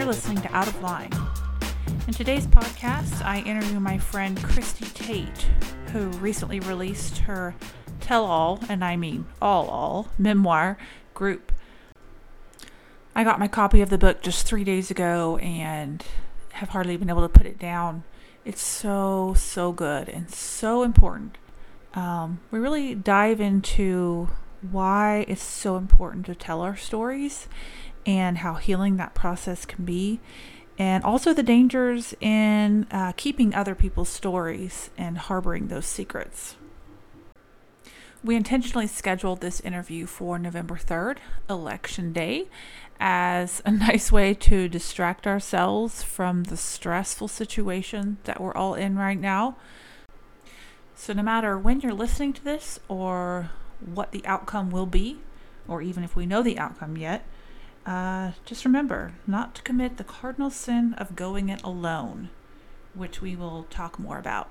you're listening to Out of Line. In today's podcast, I interview my friend Christie Tate, who recently released her tell all, and I mean all all, memoir group. I got my copy of the book just three days ago and have hardly been able to put it down. It's so, so good and so important. Um, we really dive into why it's so important to tell our stories and how healing that process can be, and also the dangers in uh, keeping other people's stories and harboring those secrets. We intentionally scheduled this interview for November 3rd, Election Day, as a nice way to distract ourselves from the stressful situation that we're all in right now. So, no matter when you're listening to this or what the outcome will be, or even if we know the outcome yet, uh, just remember not to commit the cardinal sin of going it alone, which we will talk more about.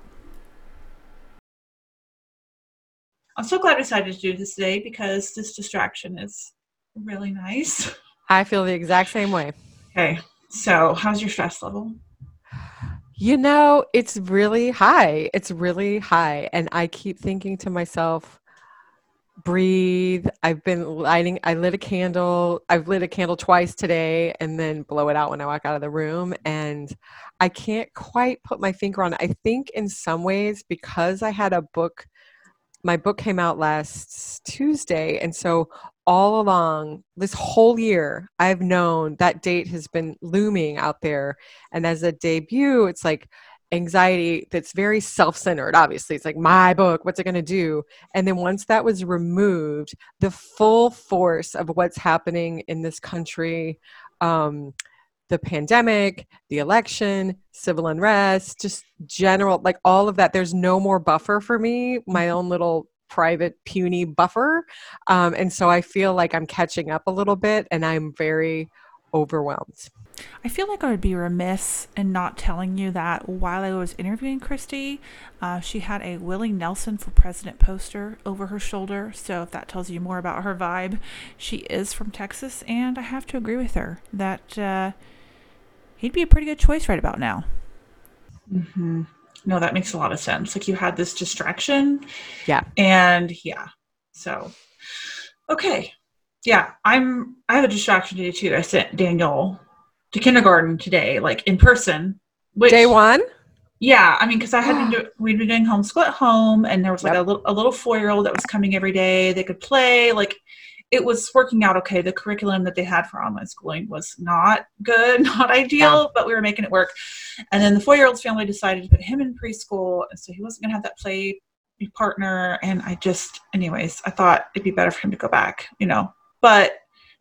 I'm so glad I decided to do this today because this distraction is really nice. I feel the exact same way. Okay, so how's your stress level? You know, it's really high. It's really high. And I keep thinking to myself, breathe. I've been lighting, I lit a candle. I've lit a candle twice today and then blow it out when I walk out of the room. And I can't quite put my finger on it. I think in some ways, because I had a book, my book came out last Tuesday. And so all along this whole year, I've known that date has been looming out there. And as a debut, it's like, anxiety that's very self-centered obviously. It's like my book what's it going to do? And then once that was removed the full force of what's happening in this country um, the pandemic the election civil unrest just general like all of that there's no more buffer for me my mm-hmm. own little private puny buffer. Um, and so i feel like i'm catching up a little bit and i'm very overwhelmed I feel like I would be remiss in not telling you that while I was interviewing Christy, uh, she had a Willie Nelson for President poster over her shoulder. So if that tells you more about her vibe, she is from Texas, and I have to agree with her that uh, he'd be a pretty good choice right about now. Mm-hmm. No, that makes a lot of sense. Like you had this distraction. Yeah. And yeah. So, okay. Yeah, I'm. I have a distraction today too. I sent Daniel to kindergarten today, like in person. Which, Day one? Yeah, I mean, because I had been doing, we'd been doing homeschool at home, and there was like yep. a little a little four year old that was coming every day. They could play, like it was working out okay. The curriculum that they had for online schooling was not good, not ideal, yeah. but we were making it work. And then the four year old's family decided to put him in preschool, and so he wasn't gonna have that play partner. And I just, anyways, I thought it'd be better for him to go back, you know. But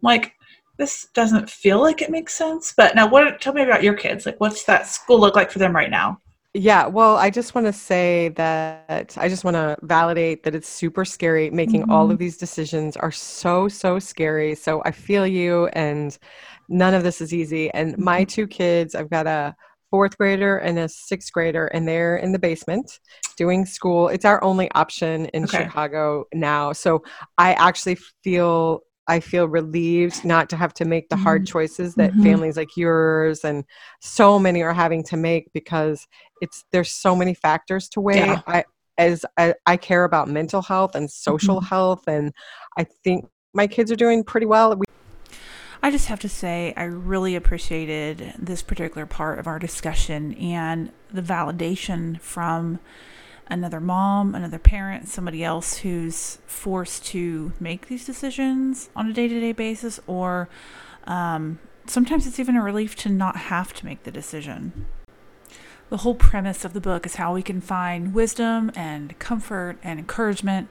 like this doesn't feel like it makes sense. But now, what? Tell me about your kids. Like, what's that school look like for them right now? Yeah, well, I just want to say that I just want to validate that it's super scary. Making mm-hmm. all of these decisions are so, so scary. So I feel you, and none of this is easy. And mm-hmm. my two kids, I've got a fourth grader and a sixth grader, and they're in the basement doing school. It's our only option in okay. Chicago now. So I actually feel I feel relieved not to have to make the hard mm-hmm. choices that mm-hmm. families like yours and so many are having to make because it's there's so many factors to weigh. Yeah. I as I, I, care about mental health and social mm-hmm. health and I think my kids are doing pretty well. We- I just have to say, I really appreciated this particular part of our discussion and the validation from another mom, another parent, somebody else who's forced to make these decisions on a day to day basis, or um, sometimes it's even a relief to not have to make the decision. The whole premise of the book is how we can find wisdom and comfort and encouragement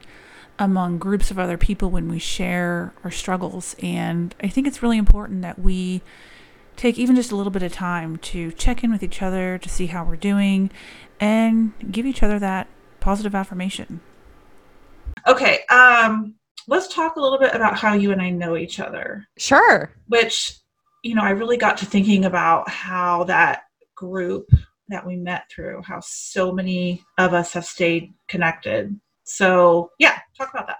among groups of other people when we share our struggles. And I think it's really important that we take even just a little bit of time to check in with each other to see how we're doing and give each other that positive affirmation. Okay, um, let's talk a little bit about how you and I know each other. Sure. Which, you know, I really got to thinking about how that group that we met through, how so many of us have stayed connected. So, yeah, talk about that.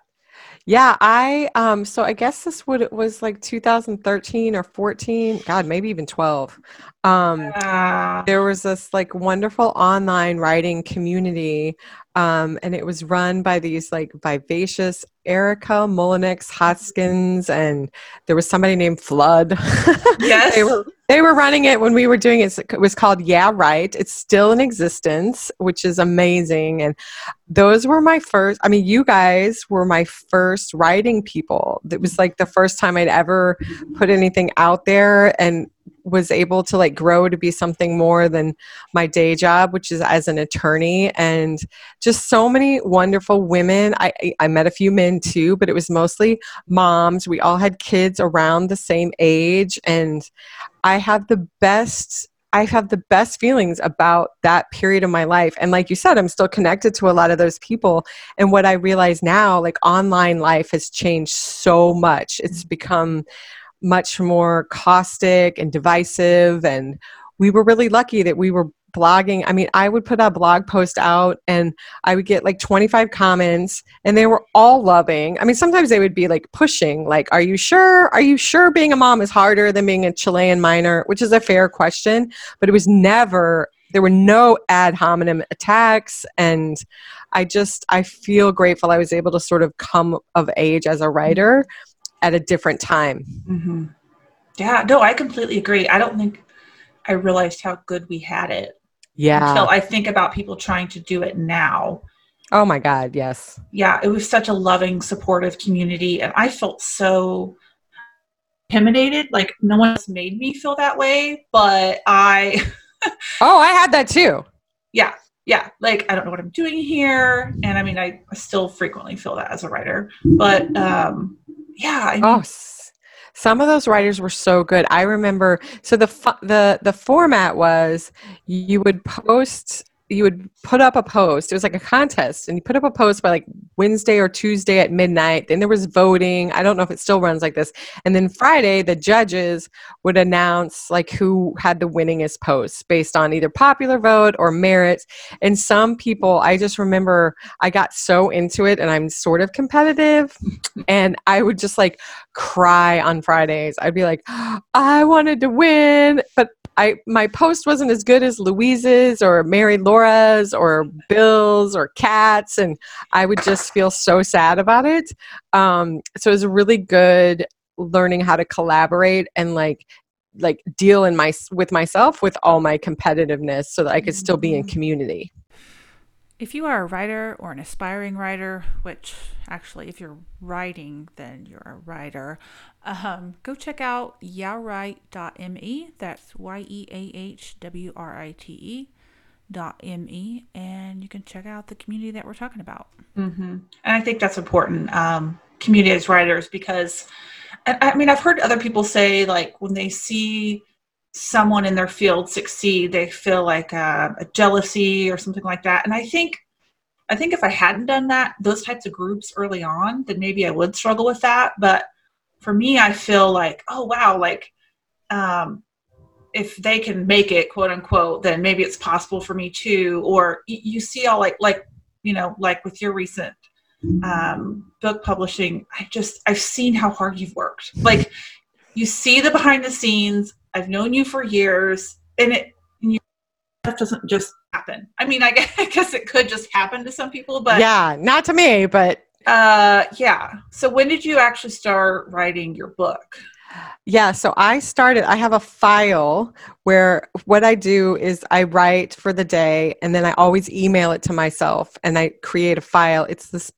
Yeah, I um so I guess this would it was like 2013 or 14, God, maybe even 12. Um there was this like wonderful online writing community um and it was run by these like vivacious Erica Mullenix Hoskins and there was somebody named Flood. yes. they were they were running it when we were doing it. It was called Yeah Write. It's still in existence, which is amazing. And those were my first. I mean, you guys were my first writing people. It was like the first time I'd ever put anything out there and was able to like grow to be something more than my day job which is as an attorney and just so many wonderful women i i met a few men too but it was mostly moms we all had kids around the same age and i have the best I have the best feelings about that period of my life. And like you said, I'm still connected to a lot of those people. And what I realize now, like online life has changed so much. It's become much more caustic and divisive. And we were really lucky that we were blogging. I mean, I would put a blog post out and I would get like 25 comments and they were all loving. I mean, sometimes they would be like pushing, like, Are you sure? Are you sure being a mom is harder than being a Chilean minor? Which is a fair question, but it was never, there were no ad hominem attacks. And I just, I feel grateful I was able to sort of come of age as a writer at a different time. Mm-hmm. Yeah, no, I completely agree. I don't think I realized how good we had it. Yeah. Until I think about people trying to do it now. Oh my God, yes. Yeah, it was such a loving, supportive community. And I felt so intimidated. Like no one else made me feel that way, but I. oh, I had that too. Yeah, yeah. Like I don't know what I'm doing here. And I mean, I, I still frequently feel that as a writer. But um, yeah. I oh, mean, oh, some of those writers were so good. I remember. So the the the format was you would post you would put up a post. It was like a contest, and you put up a post by like Wednesday or Tuesday at midnight. Then there was voting. I don't know if it still runs like this. And then Friday, the judges would announce like who had the winningest posts based on either popular vote or merit. And some people, I just remember I got so into it, and I'm sort of competitive, and I would just like cry on Fridays. I'd be like, I wanted to win, but I my post wasn't as good as Louise's or Mary Laura's or Bill's or Kat's, and I would just feel so sad about it. Um, so it was really good learning how to collaborate and like like deal in my with myself with all my competitiveness so that I could still be in mm-hmm. community. If you are a writer or an aspiring writer, which actually, if you're writing, then you're a writer, um, go check out yeahwrite.me. That's Y E A H W R I T E dot me and you can check out the community that we're talking about mm-hmm. and i think that's important um, community as writers because i mean i've heard other people say like when they see someone in their field succeed they feel like a, a jealousy or something like that. And i think i think if i hadn't done that those types of groups early on then maybe i would struggle with that. But for me i feel like oh wow like um, if they can make it quote unquote then maybe it's possible for me too. Or you see all like like you know like with your recent um, book publishing i just i've seen how hard you've worked. Like you see the behind the scenes i've known you for years and it you, that doesn't just happen. I mean I guess, I guess it could just happen to some people but yeah not to me but uh yeah. So when did you actually start writing your book? Yeah, so I started, I have a file where what I do is I write for the day and then I always email it to myself and I create a file. It's this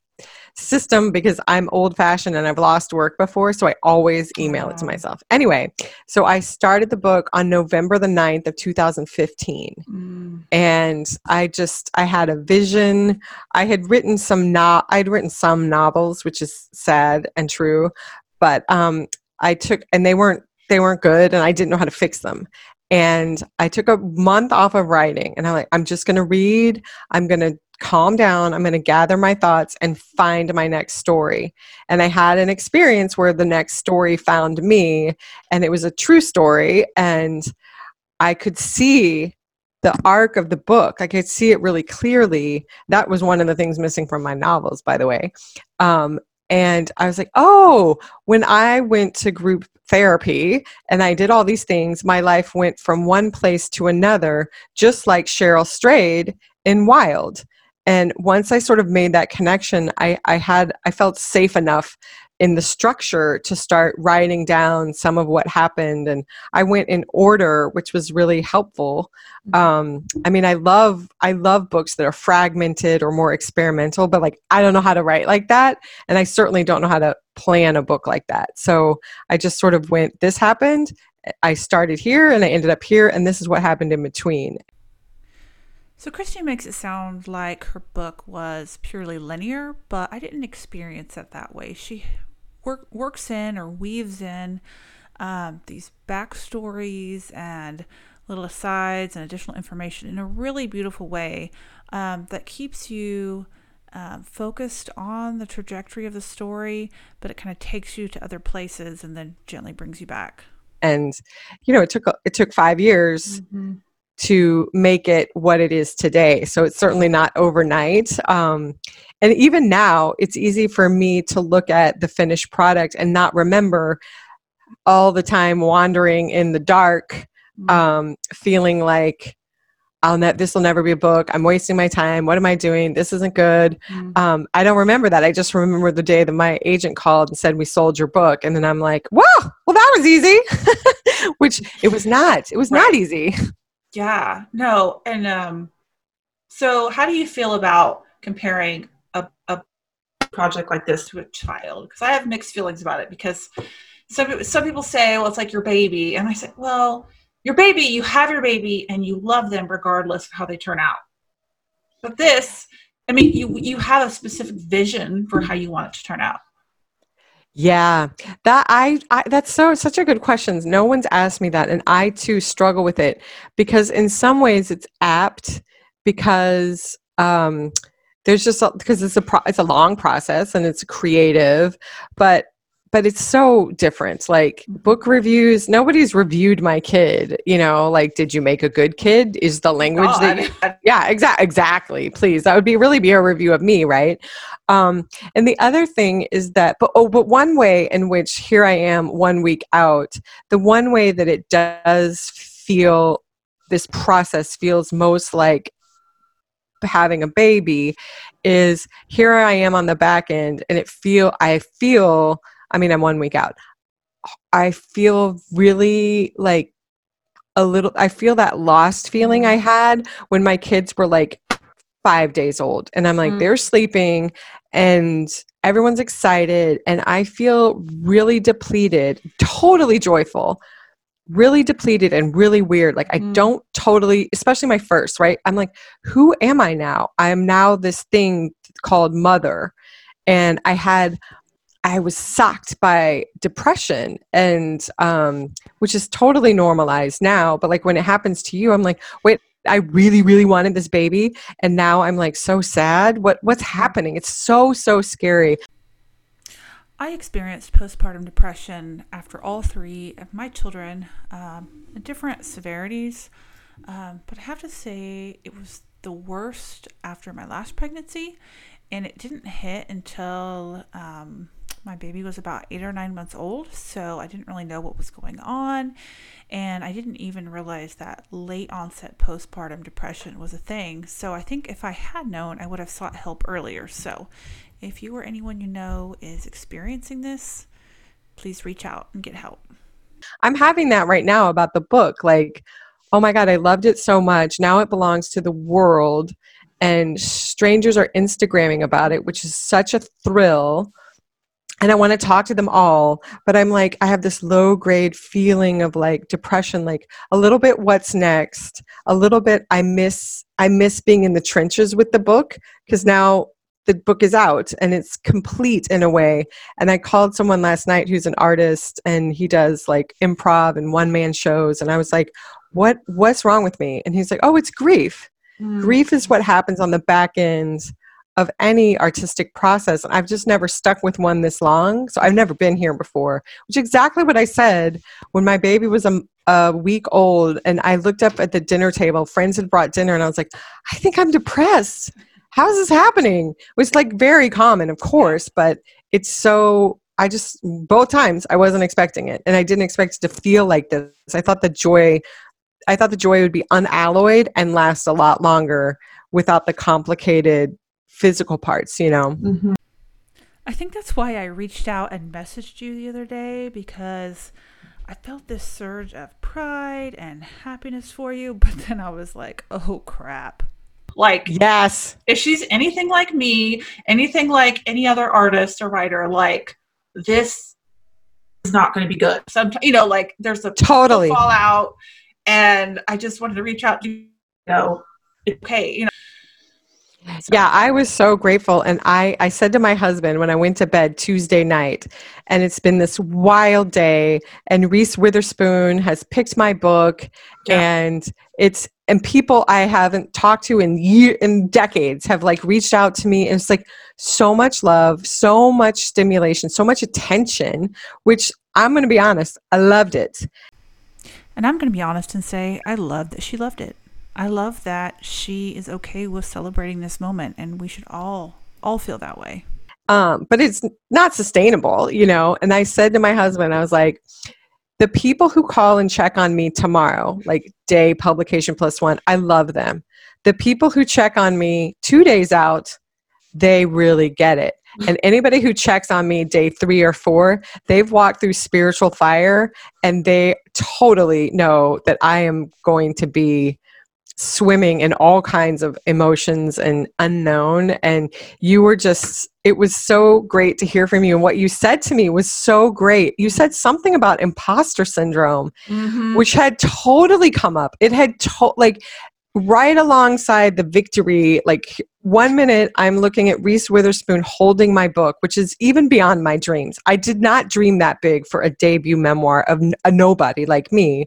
system because I'm old fashioned and I've lost work before, so I always email it to myself. Anyway, so I started the book on November the 9th of 2015. Mm. And I just I had a vision. I had written some no I'd written some novels, which is sad and true, but um I took and they weren't they weren't good and I didn't know how to fix them. And I took a month off of writing and I'm like, I'm just gonna read, I'm gonna calm down, I'm gonna gather my thoughts and find my next story. And I had an experience where the next story found me and it was a true story and I could see the arc of the book. I could see it really clearly. That was one of the things missing from my novels, by the way. Um, And I was like, oh, when I went to group therapy and I did all these things, my life went from one place to another, just like Cheryl Strayed in Wild. And once I sort of made that connection, I, I had I felt safe enough in the structure to start writing down some of what happened. And i went in order which was really helpful. Mm-hmm. um, i mean i love i love books that are fragmented or more experimental but like i don't know how to write like that. And i certainly don't know how to plan a book like that. So i just sort of went this happened. I started here and i ended up here and this is what happened in between so Christie makes it sound like her book was purely linear, but I didn't experience it that way. She work, works in or weaves in um, these backstories and little asides and additional information in a really beautiful way um, that keeps you um, focused on the trajectory of the story, but it kind of takes you to other places and then gently brings you back. And you know, it took it took five years. Mm-hmm to make it what it is today. So it's certainly not overnight. Um, and even now, it's easy for me to look at the finished product and not remember all the time wandering in the dark, mm-hmm. um, feeling like, I'll ne- this will never be a book. I'm wasting my time. What am I doing? This isn't good. Mm-hmm. Um, I don't remember that. I just remember the day that my agent called and said, We sold your book. And then I'm like, Wow, well, that was easy, which it was not. It was right. not easy. Yeah, no. And um, so, how do you feel about comparing a, a project like this to a child? Because I have mixed feelings about it because some, some people say, well, it's like your baby. And I say, well, your baby, you have your baby and you love them regardless of how they turn out. But this, I mean, you, you have a specific vision for how you want it to turn out. Yeah, that I, I that's so such a good question. No one's asked me that, and I too struggle with it because in some ways it's apt because um, there's just because it's a pro, it's a long process and it's creative, but but it's so different. Like book reviews, nobody's reviewed my kid. You know, like, did you make a good kid? Is the language God. that? You, yeah, exactly. Exactly. Please, that would be really be a review of me, right? Um, and the other thing is that, but oh, but one way in which here I am one week out, the one way that it does feel this process feels most like having a baby is here I am on the back end, and it feel I feel I mean, I'm one week out. I feel really like a little, I feel that lost feeling I had when my kids were like five days old. And I'm like, mm. they're sleeping and everyone's excited. And I feel really depleted, totally joyful, really depleted and really weird. Like, I mm. don't totally, especially my first, right? I'm like, who am I now? I am now this thing called mother. And I had I was sucked by depression and um, which is totally normalized now. But like when it happens to you, I'm like, wait, I really, really wanted this baby, and now I'm like so sad. What what's happening? It's so so scary. I experienced postpartum depression after all three of my children, um, different severities. Um, but I have to say, it was the worst after my last pregnancy, and it didn't hit until um, my baby was about eight or nine months old, so I didn't really know what was going on. And I didn't even realize that late onset postpartum depression was a thing. So I think if I had known, I would have sought help earlier. So if you or anyone you know is experiencing this, please reach out and get help. I'm having that right now about the book. Like, oh my God, I loved it so much. Now it belongs to the world. And strangers are Instagramming about it, which is such a thrill and I want to talk to them all, but I'm like, I have this low grade feeling of like depression, like a little bit what's next, a little bit I miss I miss being in the trenches with the book because now the book is out and it's complete in a way. And I called someone last night who's an artist and he does like improv and one man shows. And I was like, what what's wrong with me? And he's like, oh, it's grief. Mm. Grief is what happens on the back end of any artistic process. I've just never stuck with one this long. So I've never been here before, which is exactly what I said when my baby was a, a week old and I looked up at the dinner table. Friends had brought dinner and I was like, I think I'm depressed. How is this happening? It was like very common, of course, but it's so I just both times I wasn't expecting it and I didn't expect it to feel like this. I thought the joy I thought the joy would be unalloyed and last a lot longer without the complicated physical parts, you know. Mm-hmm. I think that's why I reached out and messaged you the other day because I felt this surge of pride and happiness for you, but then I was like, "Oh crap." Like, yes. If she's anything like me, anything like any other artist or writer, like this is not going to be good. Sometimes, you know, like there's a totally fallout, and I just wanted to reach out to you know, okay, you know. So. Yeah, I was so grateful. And I, I said to my husband when I went to bed Tuesday night, and it's been this wild day, and Reese Witherspoon has picked my book, yeah. and it's and people I haven't talked to in year in decades have like reached out to me and it's like so much love, so much stimulation, so much attention, which I'm going to be honest, I loved it. And I'm going to be honest and say I love that she loved it. I love that she is okay with celebrating this moment and we should all all feel that way. Um, but it's not sustainable, you know. And I said to my husband, I was like, the people who call and check on me tomorrow, like day publication plus one, I love them. The people who check on me two days out, they really get it. And anybody who checks on me day three or four, they've walked through spiritual fire and they totally know that I am going to be swimming in all kinds of emotions and unknown. And you were just it was so great to hear from you. And what you said to me was so great. You said something about imposter syndrome mm-hmm. which had totally come up. It had to- like right alongside the victory like one minute i'm looking at reese witherspoon holding my book which is even beyond my dreams i did not dream that big for a debut memoir of a nobody like me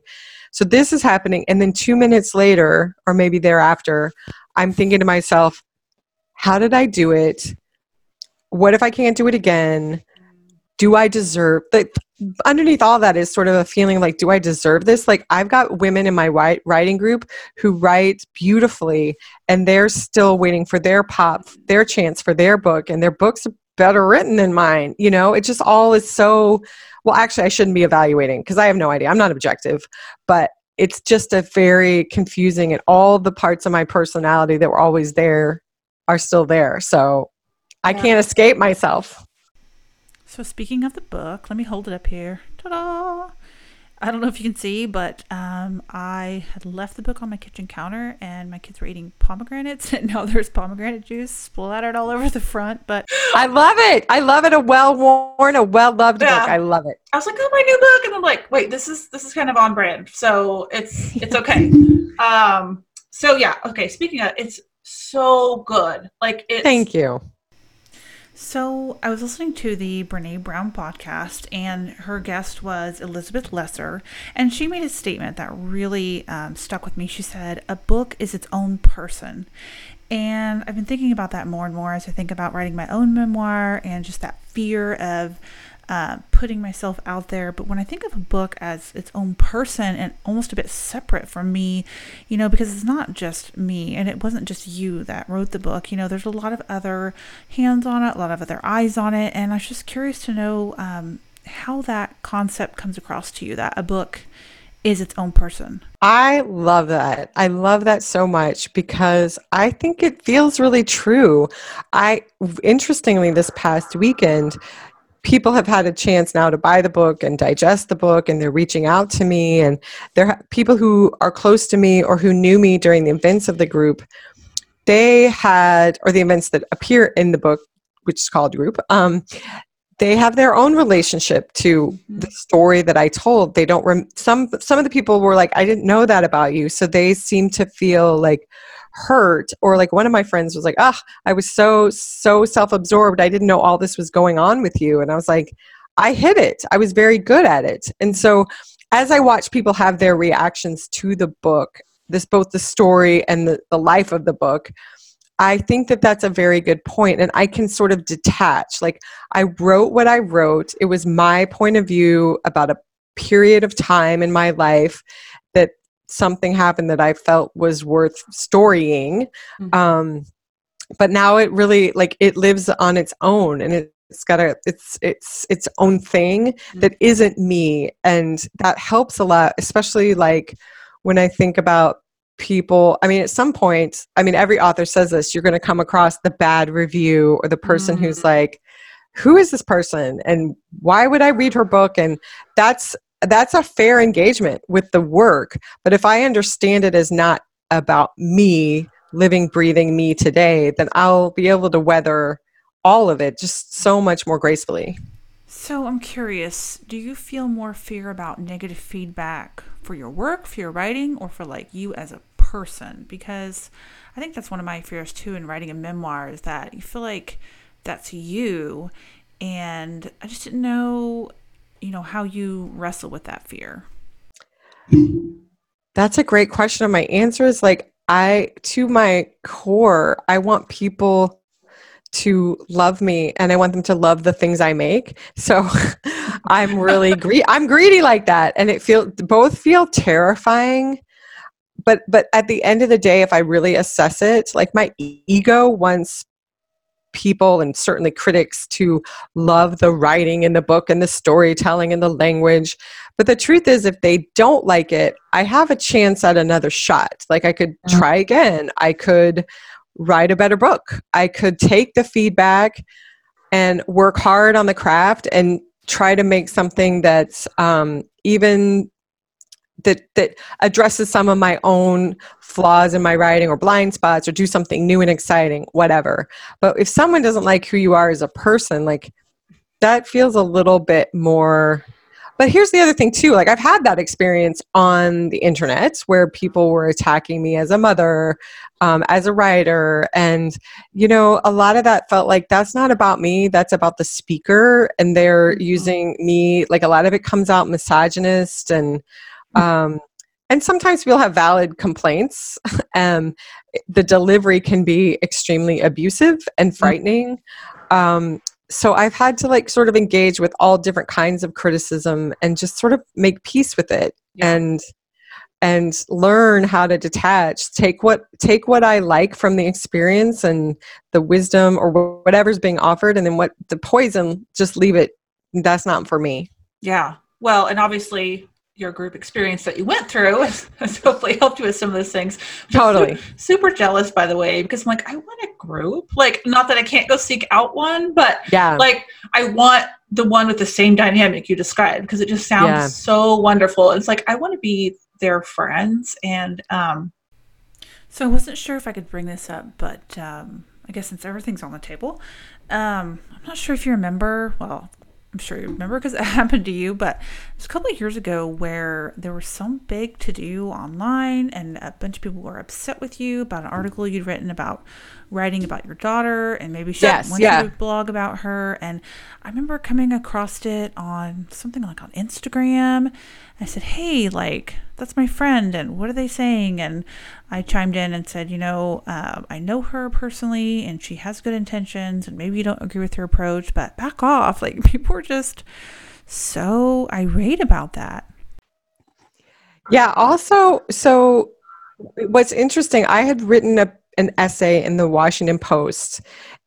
so this is happening. And then two minutes later, or maybe thereafter, I'm thinking to myself, how did I do it? What if I can't do it again? Do I deserve like underneath all that is sort of a feeling like, do I deserve this? Like I've got women in my writing group who write beautifully and they're still waiting for their pop, their chance for their book, and their books are better written than mine. You know, it just all is so well, actually, I shouldn't be evaluating because I have no idea. I'm not objective, but it's just a very confusing, and all the parts of my personality that were always there are still there. So I yeah. can't escape myself. So, speaking of the book, let me hold it up here. Ta da! I don't know if you can see, but um, I had left the book on my kitchen counter, and my kids were eating pomegranates, and now there's pomegranate juice splattered all over the front. But I love it. I love it. A well worn, a well loved yeah. book. I love it. I was like, oh, my new book, and I'm like, wait, this is this is kind of on brand, so it's it's okay. um. So yeah, okay. Speaking of, it's so good. Like it's. Thank you. So, I was listening to the Brene Brown podcast, and her guest was Elizabeth Lesser, and she made a statement that really um, stuck with me. She said, A book is its own person. And I've been thinking about that more and more as I think about writing my own memoir and just that fear of uh, putting myself out there. But when I think of a book as its own person and almost a bit separate from me, you know, because it's not just me and it wasn't just you that wrote the book, you know, there's a lot of other hands on it, a lot of other eyes on it. And I was just curious to know um, how that concept comes across to you that a book is its own person. I love that. I love that so much because I think it feels really true. I interestingly this past weekend people have had a chance now to buy the book and digest the book and they're reaching out to me and there are people who are close to me or who knew me during the events of the group they had or the events that appear in the book which is called group um, they have their own relationship to the story that I told. They don't rem- some some of the people were like, I didn't know that about you, so they seem to feel like hurt or like one of my friends was like ah oh, i was so so self-absorbed. I didn't know all this was going on with you. And i was like i hit it. I was very good at it. And so as i watch people have their reactions to the book this both the story and the, the life of the book i think that that's a very good point and i can sort of detach. Like i wrote what i wrote. It was my point of view about a period of time in my life something happened that I felt was worth storying. Mm-hmm. Um, but now it really like it lives on its own and it's it's got a it's it's its own thing that isn't me and that helps a lot especially like when i think about people i mean at some point i mean every author says this you're going to come across the bad review or the person who's Mhm. like who is this person and why would i read her book and that's that's a fair engagement with the work but if i understand it as not about me living breathing me today then i'll be able to weather all of it just so much more gracefully So I'm curious, do you feel more fear about negative feedback for your work, for your writing, or for like you as a person? Because I think that's one of my fears too in writing a memoir is that you feel like that's you. And I just didn't know, you know, how you wrestle with that fear. That's a great question. And my answer is like, I, to my core, I want people to love me and I want them to love the things I make. So I'm really greedy. I'm greedy like that. And it feel both feel terrifying. But but at the end of the day, if I really assess it, like my ego wants people and certainly critics to love the writing in the book and the storytelling and the language. But the truth is, if they don't like it, I have a chance at another shot. Like I could Mhm. try again. I could write a better book. I could take the feedback and work hard on the craft and try to make something that's um, even that that addresses some of my own flaws in my writing or blind spots or do something new and exciting whatever. But if someone doesn't like who you are as a person like that feels a little bit more but here's the other thing too like i've had that experience on the internet where people were attacking me as a mother um, as a writer. And you know a lot of that felt like that's not about me that's about the speaker. And they're Mhm. using me like a lot of it comes out misogynist and um, and sometimes we'll have valid complaints. Um, the delivery can be extremely abusive and frightening. Um, so i've had to like sort of engage with all different kinds of criticism and just sort of make peace with it Yeah. and and learn how to detach take what take what i like from the experience and the wisdom or whatever's being offered and then what the poison just leave it. That's not for me. Yeah. Well, and obviously your group experience that you went through has, has hopefully helped you with some of those things. which I'm su- Totally. Super jealous, by the way, because I'm like, I want a group. Like, not that I can't go seek out one, but yeah like I want the one with the same dynamic you described because it just sounds Yeah. so wonderful. It's like I want to be their friends and um So I wasn't sure if I could bring this up, but um, I guess since everything's on the table, um, I'm not sure if you remember. Well, I'm sure you remember because it happened to you, but it was a couple of years ago where there was some big to do online, and a bunch of people were upset with you about an article you'd written about writing about your daughter, and maybe she Yes, wanted yeah. to blog about her. And I remember coming across it on something like on Instagram. I said, "Hey, like that's my friend, and what are they saying?" And I chimed in and said, "You know, uh, I know her personally, and she has good intentions, and maybe you don't agree with her approach, but back off." Like people were just so irate about that. Yeah, also, so what's interesting, I had written a, an essay in the Washington Post,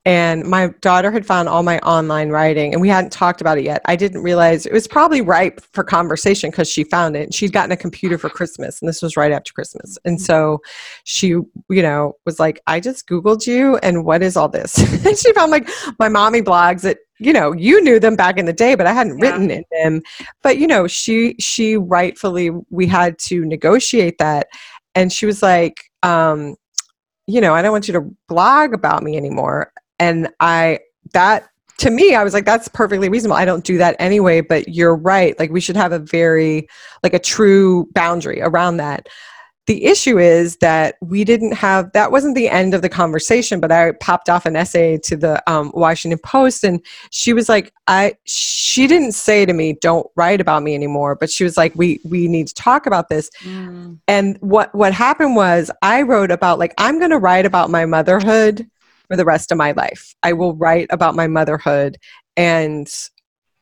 and my daughter had found all my online writing, and we hadn't talked about it yet. I didn't realize it was probably ripe for conversation because she found it. She'd gotten a computer for Christmas, and this was right after Christmas. And so she, you know, was like, I just Googled you, and what is all this? and she found like my mommy blogs that, you know, you knew them back in the day, but I hadn't Yeah. written in them but you know she she rightfully we had to negotiate that and she was like um you know i don't want you to blog about me anymore. And i that to me i was like that's perfectly reasonable. I don't do that anyway but you're right. Like we should have a very like a true boundary around that the issue is that we didn't have that wasn't the end of the conversation but i popped off an essay to the um, washington post and she was like i she didn't say to me don't write about me anymore but she was like we we need to talk about this. And what what happened was i wrote about like i'm going to write about my motherhood for the rest of my life. I will write about my motherhood and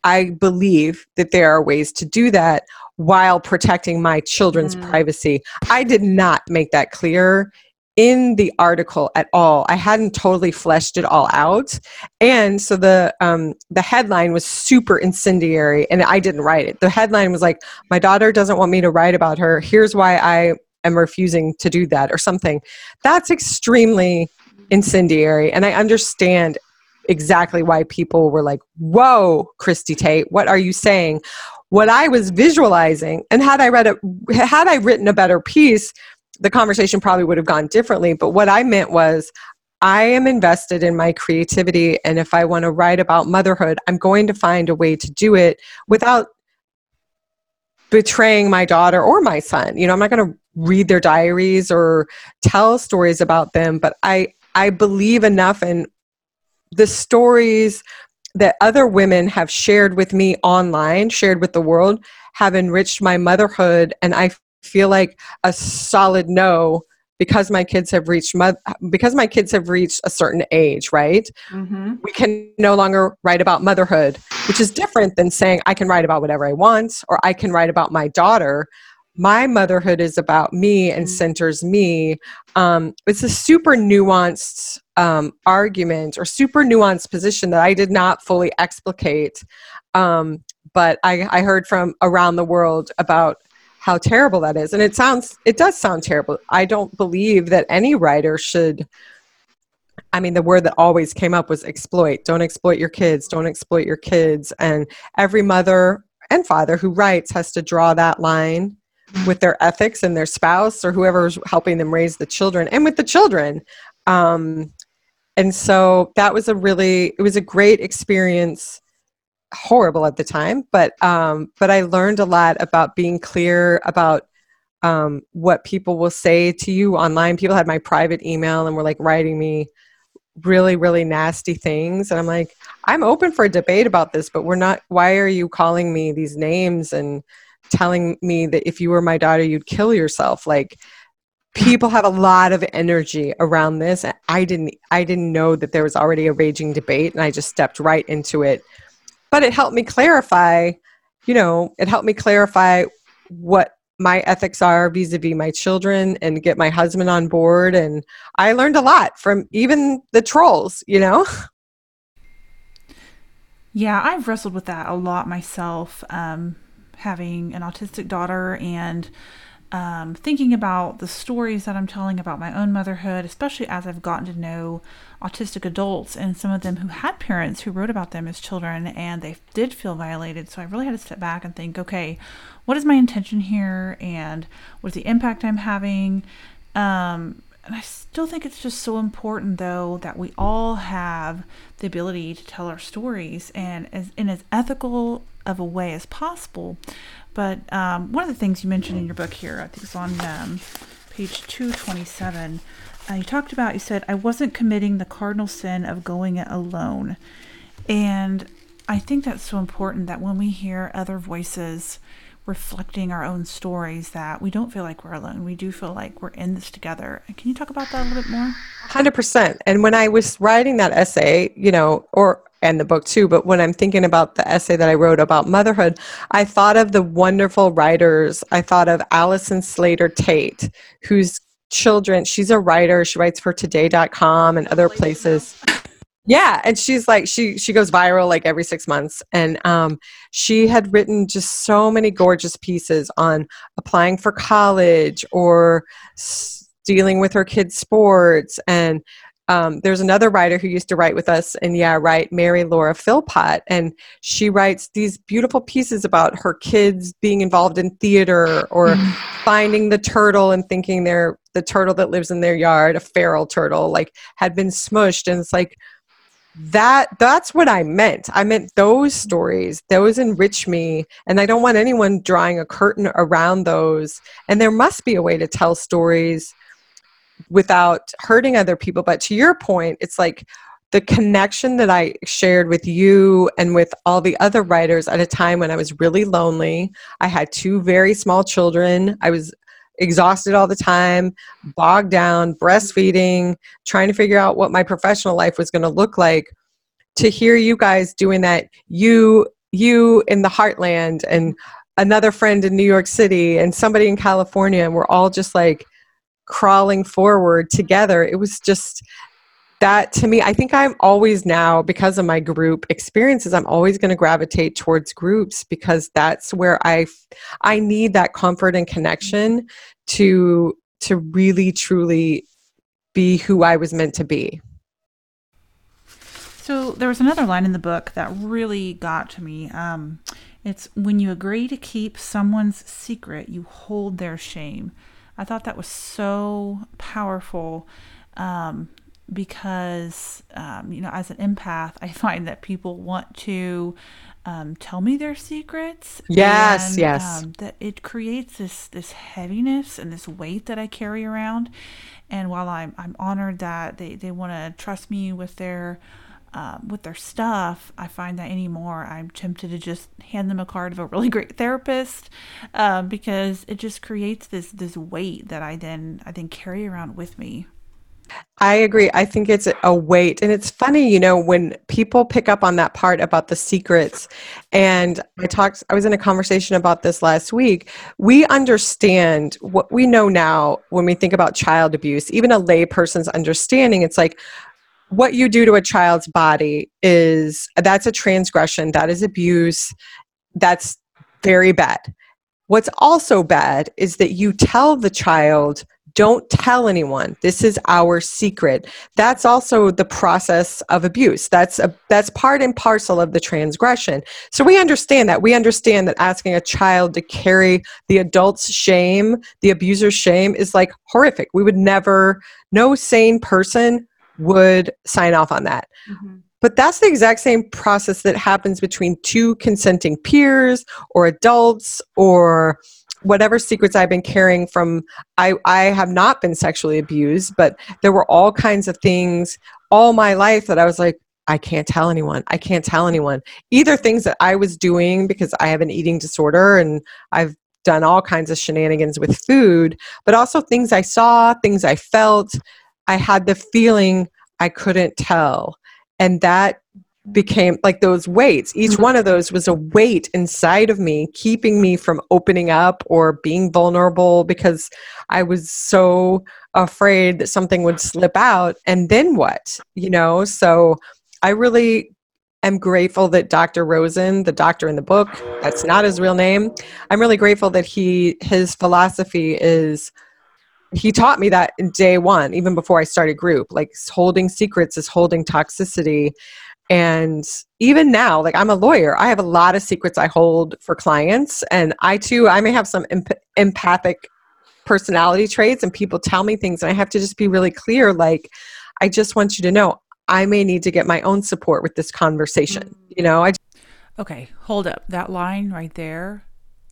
i believe that there are ways to do that while protecting my children's Mm. privacy i did not make that clear in the article at all. I hadn't totally fleshed it all out, and so the um, the headline was super incendiary, and I didn't write it. The headline was like, "My daughter doesn't want me to write about her. Here's why I am refusing to do that," or something. That's extremely incendiary, and I understand exactly why people were like, "Whoa, Christie Tate, what are you saying?" What I was visualizing, and had I read it, had I written a better piece, the conversation probably would have gone differently. But what I meant was, I am invested in my creativity, and if I want to write about motherhood, I'm going to find a way to do it without betraying my daughter or my son. You know, I'm not going to read their diaries or tell stories about them, but I I believe enough in the stories that other women have shared with me online, shared with the world, have enriched my motherhood, and I feel like a solid no because my kids have reached because my kids have reached a certain age right? Mm-hmm. we can no longer write about motherhood which is different than saying i can write about whatever i want or i can write about my daughter my motherhood is about me and mm-hmm. centers me. Um, it's a super nuanced um, argument or super nuanced position that i did not fully explicate. Um, but I, I heard from around the world about how terrible that is. And it sounds it does sound terrible. I don't believe that any writer should i mean the word that always came up was exploit. Don't exploit your kids. Don't exploit your kids. And every mother and father who writes has to draw that line with their ethics and their spouse or whoever's helping them raise the children and with the children. Um, and so that was a really it was a great experience. Horrible at the time, but um, but I learned a lot about being clear about um, what people will say to you online. People had my private email and were like writing me really really nasty things. And i'm like i'm open for a debate about this but we're not why are you calling me these names and telling me that if you were my daughter you'd kill yourself. Like people have a lot of energy around this. I didn't i didn't know that there was already a raging debate and i just stepped right into it. But it helped me clarify you know it helped me clarify what my ethics are vis-a-vis my children and get my husband on board. And i learned a lot from even the trolls you know? Yeah i've wrestled with that a lot myself. Um, having an autistic daughter and um, thinking about the stories that I'm telling about my own motherhood, especially as I've gotten to know autistic adults and some of them who had parents who wrote about them as children and they did feel violated. So I really had to step back and think, okay, what is my intention here and what's the impact I'm having? Um, and I still think it's just so important, though, that we all have the ability to tell our stories and as in as ethical of a way as possible. But um, one of the things you mentioned in your book here, I think it's on um, page 227, uh, you talked about, you said, I wasn't committing the cardinal sin of going it alone. And I think that's so important that when we hear other voices reflecting our own stories, that we don't feel like we're alone. We do feel like we're in this together. Can you talk about that a little bit more? 100%. And when I was writing that essay, you know, or and the book too, but when I'm thinking about the essay that I wrote about motherhood, I thought of the wonderful writers. I thought of Allison Slater Tate, whose children, she's a writer, she writes for today.com and other places. Yeah, and she's like she she goes viral like every 6 months and um she had written just so many gorgeous pieces on applying for college or dealing with her kids sports and um, there's another writer who used to write with us and yeah write mary laura philpott and she writes these beautiful pieces about her kids being involved in theater or finding the turtle and thinking they're the turtle that lives in their yard a feral turtle like had been smushed and it's like that that's what i meant i meant those stories those enrich me and i don't want anyone drawing a curtain around those and there must be a way to tell stories without hurting other people. But to your point, it's like the connection that I shared with you and with all the other writers at a time when I was really lonely. I had two very small children. I was exhausted all the time, bogged down, breastfeeding, trying to figure out what my professional life was going to look like. To hear you guys doing that, you you in the heartland and another friend in New York City and somebody in California and we're all just like crawling forward together. It was just that to me, I think I'm always now, because of my group experiences, I'm always going to gravitate towards groups because that's where I, I need that comfort and connection to to really truly be who I was meant to be. So there was another line in the book that really got to me. Um, it's when you agree to keep someone's secret, you hold their shame. I thought that was so powerful um, because, um, you know, as an empath, I find that people want to um, tell me their secrets. Yes, and, yes. Um, that it creates this this heaviness and this weight that I carry around. And while I'm I'm honored that they they want to trust me with their um, with their stuff, I find that anymore I'm tempted to just hand them a card of a really great therapist uh, because it just creates this this weight that I then I then carry around with me. I agree. I think it's a weight. And it's funny, you know, when people pick up on that part about the secrets. And I talked, I was in a conversation about this last week. We understand what we know now when we think about child abuse, even a layperson's understanding. It's like, what you do to a child's body is that's a transgression, that is abuse, that's very bad. What's also bad is that you tell the child, don't tell anyone. This is our secret. That's also the process of abuse. That's a, that's part and parcel of the transgression. So we understand that. We understand that asking a child to carry the adult's shame, the abuser's shame is like horrific. We would never no sane person would sign off on that. Mm-hmm. But that's the exact same process that happens between two consenting peers or adults or whatever secrets I've been carrying from I, I have not been sexually abused, but there were all kinds of things all my life that I was like, I can't tell anyone. I can't tell anyone. Either things that I was doing because I have an eating disorder and I've done all kinds of shenanigans with food, but also things I saw, things I felt, I had the feeling I couldn't tell. And that became like those weights. Each mm-hmm. one of those was a weight inside of me, keeping me from opening up or being vulnerable because I was so afraid that something would slip out. And then what? You know, so I really am grateful that Dr. Rosen, the doctor in the book, that's not his real name. I'm really grateful that he his philosophy is he taught me that in day one, even before I started group. Like holding secrets is holding toxicity. And even now, like I'm a lawyer, I have a lot of secrets I hold for clients. And I too, I may have some emp- empathic personality traits, and people tell me things, and I have to just be really clear like, I just want you to know I may need to get my own support with this conversation. Mm. You know, I. Just- Okay, hold up. That line right there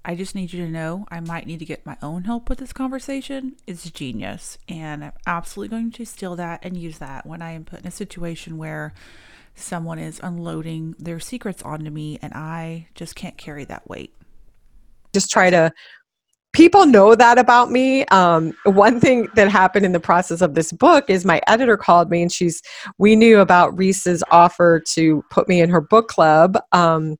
I just need you to know I might need to get my own help with this conversation is genius. And I'm absolutely going to steal that and use that when I am put in a situation where someone is unloading their secrets onto me and I just can't carry that weight. Just try to people know that about me um, one thing that happened in the process of this book is my editor called me and she's we knew about reese's offer to put me in her book club um,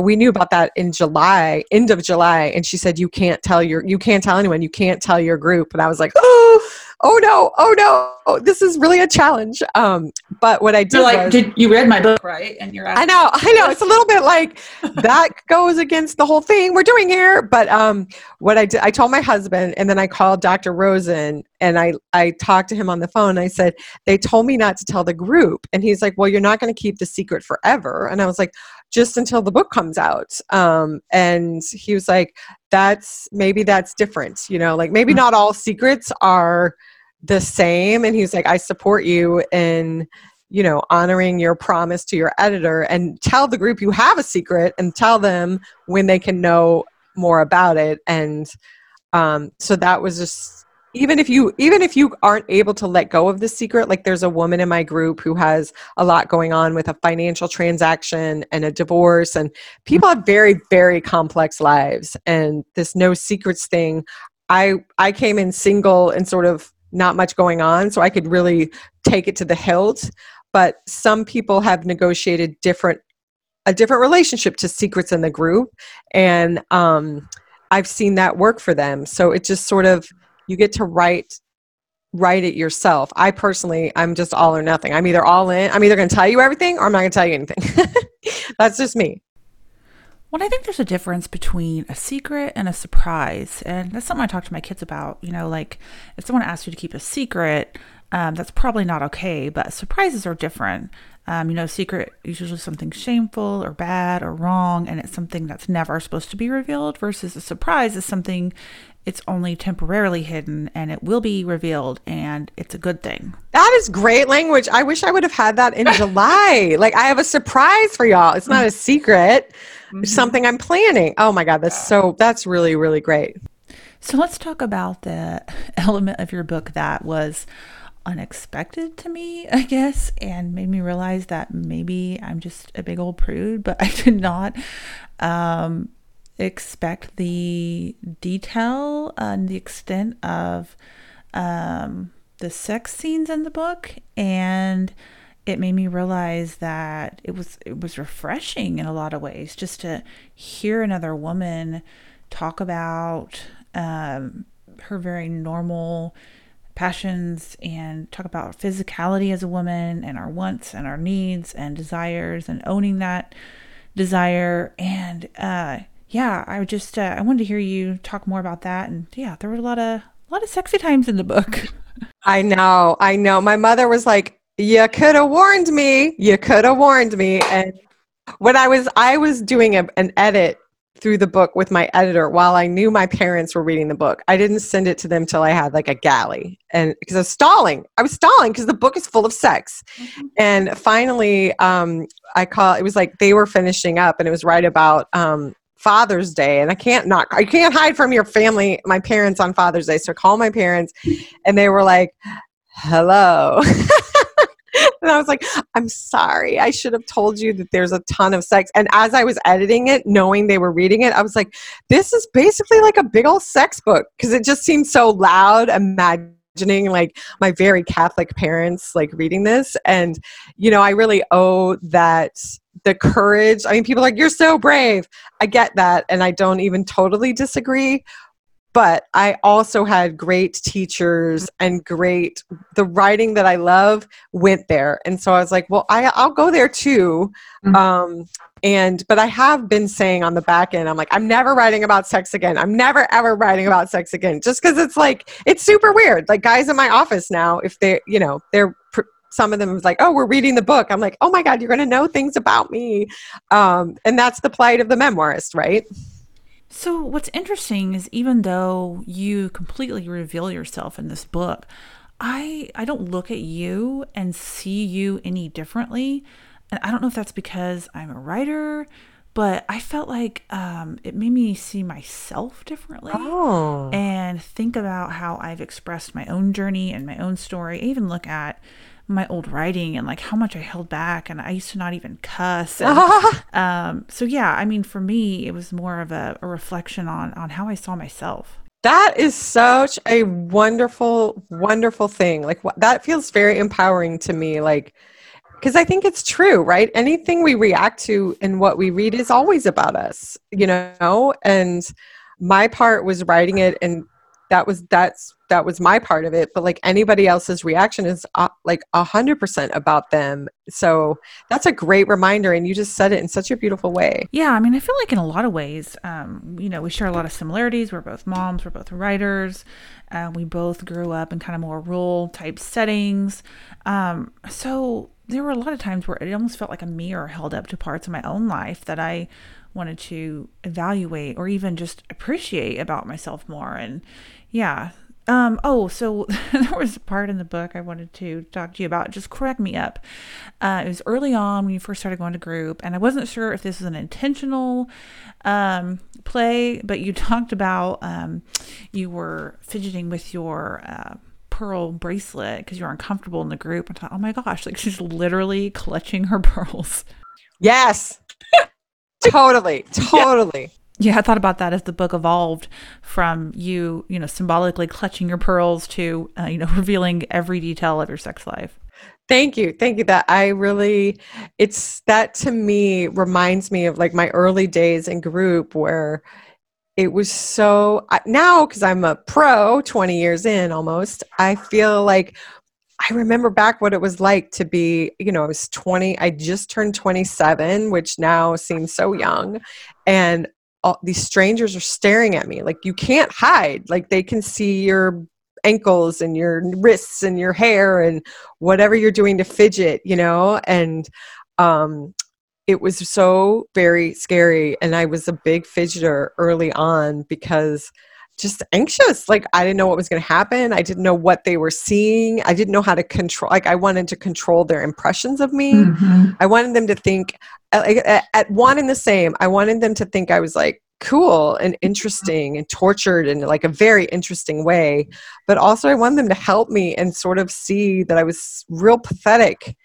we knew about that in July, end of July, and she said you can't tell your you can't tell anyone, you can't tell your group. And I was like, oh, oh no, oh no, oh, this is really a challenge. Um, but what I did, You're like, was, did you read my book right? And you're, I know, I know, it's a little bit like that goes against the whole thing we're doing here. But um, what I did, I told my husband, and then I called Dr. Rosen, and I I talked to him on the phone. I said they told me not to tell the group, and he's like, well, you're not going to keep the secret forever. And I was like, just until the book comes out. Um, and he was like, that's maybe that's different, you know, like maybe mm. not all secrets are the same. And he's like, I support you in, you know, honoring your promise to your editor and tell the group you have a secret and tell them when they can know more about it. And um, so that was just even if you even if you aren't able to let go of the secret like there's a woman in my group who has a lot going on with a financial transaction and a divorce and people have very very complex lives and this no secrets thing i i came in single and sort of not much going on so i could really take it to the hilt but some people have negotiated different a different relationship to secrets in the group and um i've seen that work for them so it just sort of you get to write write it yourself. I personally, I'm just all or nothing. I'm either all in, I'm either going to tell you everything or I'm not going to tell you anything. That's just me. Well, I think there's a difference between a secret and a surprise. And that's something I talk to my kids about. You know, like if someone asks you to keep a secret, um, that's probably not okay, but surprises are different. Um, you know, secret is usually something shameful or bad or wrong, and it's something that's never supposed to be revealed, versus a surprise is something it's only temporarily hidden and it will be revealed and it's a good thing. That is great language. I wish I would have had that in July. like I have a surprise for y'all. It's not a secret. Mm-hmm. It's something I'm planning. Oh my god, that's so that's really really great. So let's talk about the element of your book that was unexpected to me, I guess, and made me realize that maybe I'm just a big old prude, but I did not um expect the detail and the extent of um, the sex scenes in the book and it made me realize that it was it was refreshing in a lot of ways just to hear another woman talk about um, her very normal passions and talk about physicality as a woman and our wants and our needs and desires and owning that desire. And uh, yeah, I just uh, I wanted to hear you talk more about that, and yeah, there were a lot of a lot of sexy times in the book. I know, I know. My mother was like, "You could have warned me. You could have warned me." And when I was I was doing a, an edit through the book with my editor while I knew my parents were reading the book. I didn't send it to them till I had like a galley, and because I was stalling, I was stalling because the book is full of sex. Mm-hmm. And finally, um, I call it was like they were finishing up, and it was right about um, Father's Day, and I can't not I can't hide from your family, my parents on Father's Day. So I call my parents, and they were like, "Hello." and I was like, I'm sorry. I should have told you that there's a ton of sex. And as I was editing it, knowing they were reading it, I was like, this is basically like a big old sex book because it just seemed so loud, imagining like my very Catholic parents like reading this. And, you know, I really owe that the courage. I mean, people are like, you're so brave. I get that. And I don't even totally disagree. But I also had great teachers and great, the writing that I love went there. And so I was like, well, I, I'll go there too. Mm-hmm. Um, and, but I have been saying on the back end, I'm like, I'm never writing about sex again. I'm never ever writing about sex again. Just because it's like, it's super weird. Like guys in my office now, if they, you know, they're pr- some of them was like, "Oh, we're reading the book." I'm like, "Oh my god, you're going to know things about me," um, and that's the plight of the memoirist, right? So, what's interesting is even though you completely reveal yourself in this book, I I don't look at you and see you any differently, and I don't know if that's because I'm a writer but I felt like um, it made me see myself differently oh. and think about how I've expressed my own journey and my own story. I even look at my old writing and like how much I held back and I used to not even cuss. And, um, so yeah, I mean, for me, it was more of a, a reflection on, on how I saw myself. That is such a wonderful, wonderful thing. Like that feels very empowering to me. Like, because I think it's true, right? Anything we react to and what we read is always about us, you know? And my part was writing it and that was that's that was my part of it but like anybody else's reaction is uh, like a hundred percent about them. So that's a great reminder and you just said it in such a beautiful way. Yeah i mean i feel like in a lot of ways um, you know we share a lot of similarities. We're both moms we're both writers uh, we both grew up in kind of more rural type settings. Um, so there were a lot of times where it almost felt like a mirror held up to parts of my own life that i wanted to evaluate or even just appreciate about myself more and yeah. Um, oh, so there was a part in the book I wanted to talk to you about. Just correct me up. Uh, it was early on when you first started going to group, and I wasn't sure if this was an intentional um, play, but you talked about um, you were fidgeting with your uh, pearl bracelet because you were uncomfortable in the group. I thought, oh my gosh, like she's literally clutching her pearls. Yes. totally. Totally. Yeah. Yeah, I thought about that as the book evolved from you, you know, symbolically clutching your pearls to, uh, you know, revealing every detail of your sex life. Thank you. Thank you. That I really, it's that to me reminds me of like my early days in group where it was so now because I'm a pro 20 years in almost, I feel like I remember back what it was like to be, you know, I was 20, I just turned 27, which now seems so young. And all, these strangers are staring at me like you can't hide. Like they can see your ankles and your wrists and your hair and whatever you're doing to fidget, you know? And um it was so very scary and I was a big fidgeter early on because just anxious. Like I didn't know what was going to happen. I didn't know what they were seeing. I didn't know how to control. Like I wanted to control their impressions of me. Mm-hmm. I wanted them to think at, at one and the same. I wanted them to think I was like cool and interesting and tortured in like a very interesting way. But also I wanted them to help me and sort of see that I was real pathetic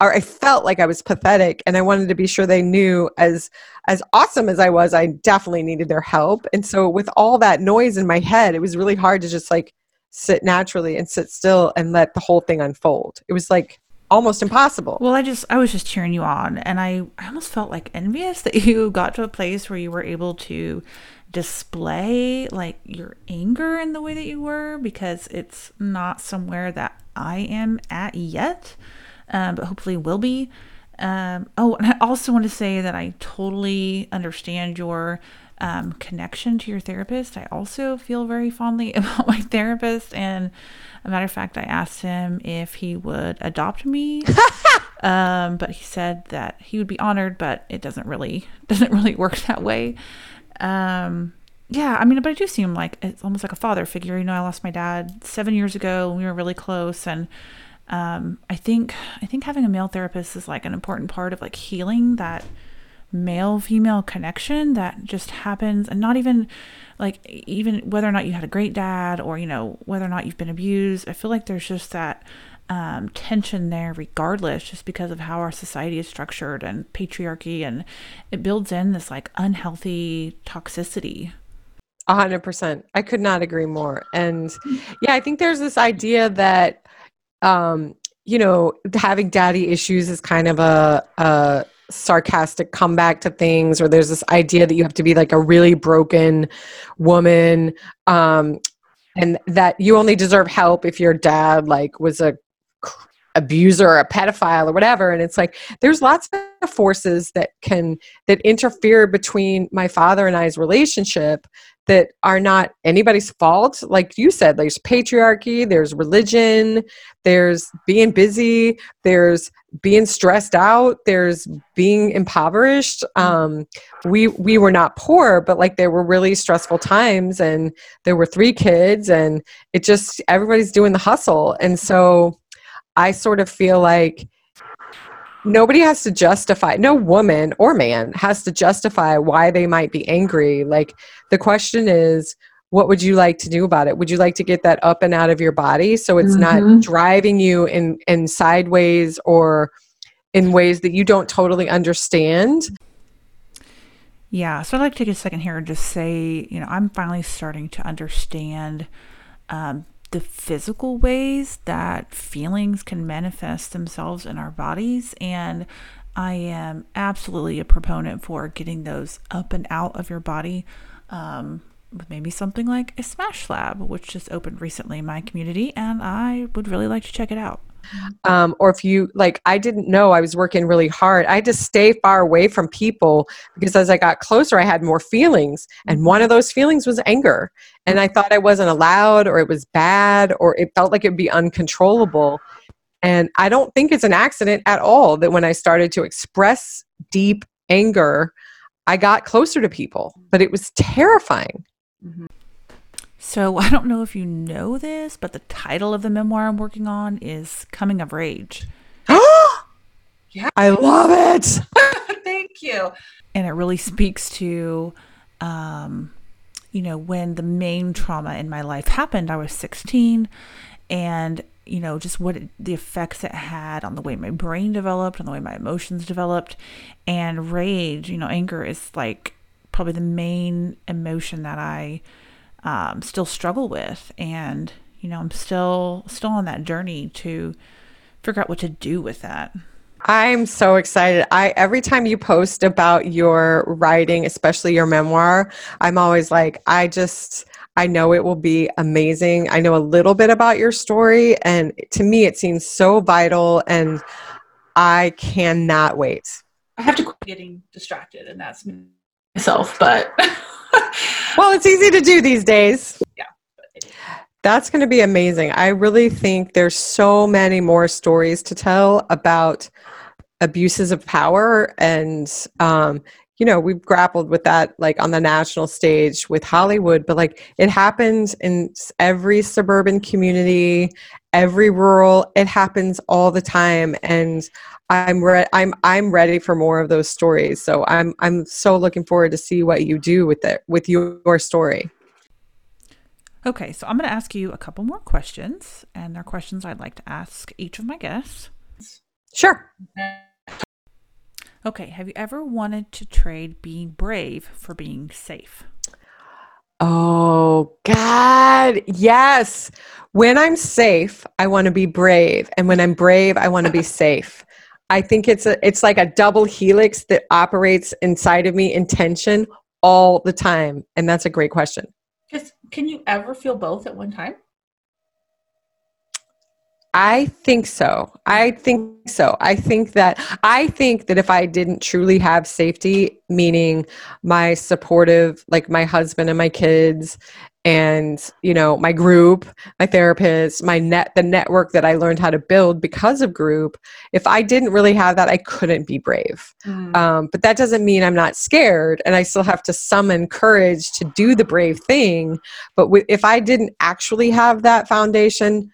or I felt like I was pathetic and I wanted to be sure they knew as as awesome as I was, I definitely needed their help. And so with all that noise in my head, it was really hard to just like sit naturally and sit still and let the whole thing unfold. It was like almost impossible. Well, I just I was just cheering you on and I I almost felt like envious that you got to a place where you were able to display like your anger in the way that you were because it's not somewhere that I am at yet um, but hopefully will be. Um, oh, and I also want to say that I totally understand your um, connection to your therapist. I also feel very fondly about my therapist, and a matter of fact, I asked him if he would adopt me, um, but he said that he would be honored, but it doesn't really doesn't really work that way. Um, yeah, I mean, but I do seem like it's almost like a father figure. You know, I lost my dad seven years ago, and we were really close, and um, I think I think having a male therapist is like an important part of like healing that male female connection that just happens and not even like even whether or not you had a great dad or you know whether or not you've been abused i feel like there's just that um, tension there regardless just because of how our society is structured and patriarchy and it builds in this like unhealthy toxicity A hundred percent. I could not agree more. And yeah, I think there's this idea that um, you know, having daddy issues is kind of a, a sarcastic comeback to things, or there's this idea that you have to be like a really broken woman, um, and that you only deserve help if your dad like was a abuser or a pedophile or whatever. And it's like there's lots of forces that can that interfere between my father and I's relationship that are not anybody's fault. Like you said, there's patriarchy, there's religion, there's being busy, there's being stressed out, there's being impoverished. Um, we we were not poor, but like there were really stressful times, and there were three kids, and it just everybody's doing the hustle, and so I sort of feel like nobody has to justify no woman or man has to justify why they might be angry. Like the question is what would you like to do about it? Would you like to get that up and out of your body so it's mm-hmm. not driving you in in sideways or in ways that you don't totally understand? Yeah so i'd like to take a second here and just say you know i'm finally starting to understand um, the physical ways that feelings can manifest themselves in our bodies. And I am absolutely a proponent for getting those up and out of your body. Um, with maybe something like a Smash Lab, which just opened recently in my community, and I would really like to check it out um, or if you like i didn't know i was working really hard. I had to stay far away from people because as i got closer i had more feelings. And one of those feelings was anger. And i thought i wasn't allowed or it was bad or it felt like it would be uncontrollable. And i don't think it's an accident at all that when i started to express deep anger i got closer to people. But it was terrifying. Mm-hmm. So I don't know if you know this, but the title of the memoir I'm working on is Coming of Rage. yeah. I love it. Thank you. And it really speaks to um, you know, when the main trauma in my life happened, I was 16 and you know, just what it, the effects it had on the way my brain developed, on the way my emotions developed. And rage, you know, anger is like probably the main emotion that I um, still struggle with and you know i'm still still on that journey to figure out what to do with that I'm so excited. I every time you post about your writing, especially your memoir, I'm always like, I just I know it will be amazing. I know a little bit about your story and to me it seems so vital and I cannot wait. I have to quit getting distracted and that's myself, but well, it's easy to do these days. Yeah. That's going to be amazing. I really think there's so many more stories to tell about abuses of power and um, you know we've grappled with that like on the national stage with hollywood but like it happens in every suburban community every rural it happens all the time and i'm re- i'm i'm ready for more of those stories so i'm i'm so looking forward to see what you do with it with your story. Okay so i'm going to ask you a couple more questions and they're questions i'd like to ask each of my guests. Sure Okay, have you ever wanted to trade being brave for being safe? Oh, God. Yes. When I'm safe, I want to be brave. And when I'm brave, I want to be safe. I think it's a it's like a double helix that operates inside of me in tension all the time. And that's a great question. Because can you ever feel both at one time? I think so. I think so. I think that I think that if I didn't truly have safety, meaning my supportive, like my husband and my kids and you know my group my therapist my net the network that i learned how to build because of group if i didn't really have that i couldn't be brave mm. um, but that doesn't mean i'm not scared and i still have to summon courage to do the brave thing but w- if i didn't actually have that foundation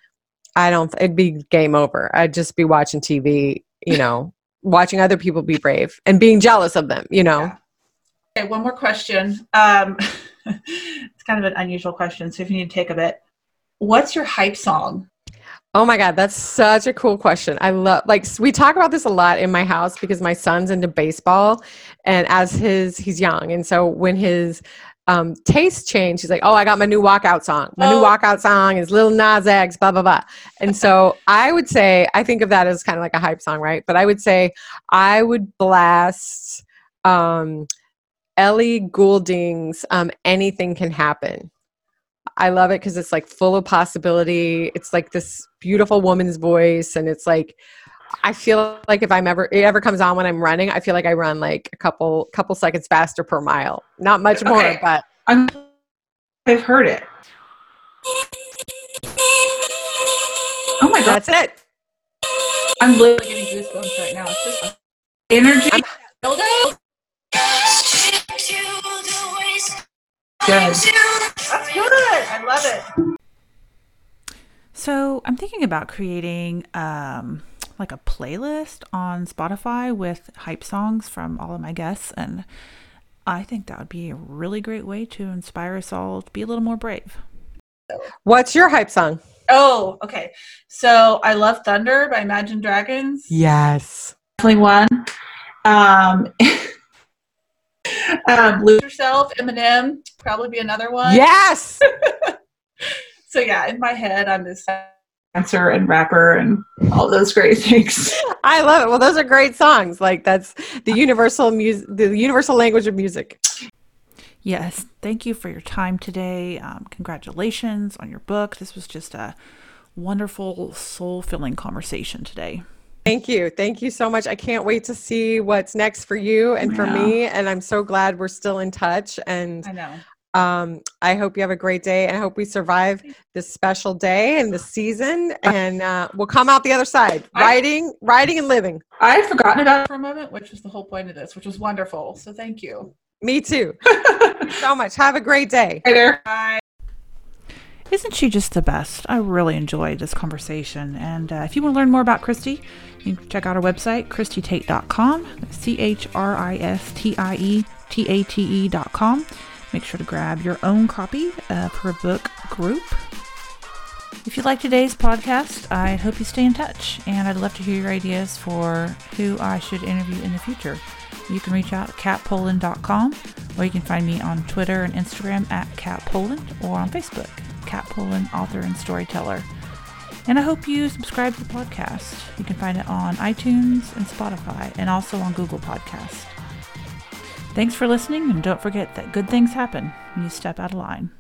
I don't, it'd be game over. I'd just be watching TV, you know, watching other people be brave and being jealous of them, you know. Yeah. Okay, one more question. Um, it's kind of an unusual question, so if you need to take a bit, what's your hype song? Oh my God, that's such a cool question. I love, like, we talk about this a lot in my house because my son's into baseball, and as his, he's young, and so when his um, taste change. He's like, oh, I got my new walkout song. My oh. new walkout song is Lil Nas X, blah, blah, blah. And so I would say, I think of that as kind of like a hype song, right? But I would say I would blast um, Ellie Goulding's um, Anything Can Happen. I love it because it's like full of possibility. It's like this beautiful woman's voice, and it's like, I feel like if I'm ever it ever comes on when I'm running, I feel like I run like a couple couple seconds faster per mile. Not much more, but I'm, I've heard it. Oh my god, that's it. I'm literally getting goosebumps right now. It's just energy. Good. That's good. I love it. So I'm thinking about creating um like a playlist on Spotify with hype songs from all of my guests. And I think that would be a really great way to inspire us all to be a little more brave. What's your hype song? Oh, okay. So I love Thunder by Imagine Dragons. Yes. Definitely one. Um, um, Lose Yourself, Eminem, probably be another one. Yes. so yeah, in my head, I'm this dancer and rapper and all those great things. I love it. Well, those are great songs. Like that's the universal music, the universal language of music. Yes. Thank you for your time today. Um, congratulations on your book. This was just a wonderful, soul filling conversation today. Thank you. Thank you so much. I can't wait to see what's next for you and for me. And I'm so glad we're still in touch. And I know. Um, I hope you have a great day and I hope we survive this special day and the season and uh, we'll come out the other side writing, writing and living. I had forgotten about it for a moment, which was the whole point of this, which was wonderful. So thank you. Me too. so much. Have a great day. Hey there. Bye. Isn't she just the best? I really enjoyed this conversation. And uh, if you want to learn more about Christie, you can check out our website, ChristieTate.com. C H R I S T I E T A T E.com. Make sure to grab your own copy her book group. If you like today's podcast, I hope you stay in touch, and I'd love to hear your ideas for who I should interview in the future. You can reach out at katpoland.com, or you can find me on Twitter and Instagram at katpoland, or on Facebook, Kat Poland, author and storyteller. And I hope you subscribe to the podcast. You can find it on iTunes and Spotify, and also on Google Podcast. Thanks for listening, and don't forget that good things happen when you step out of line.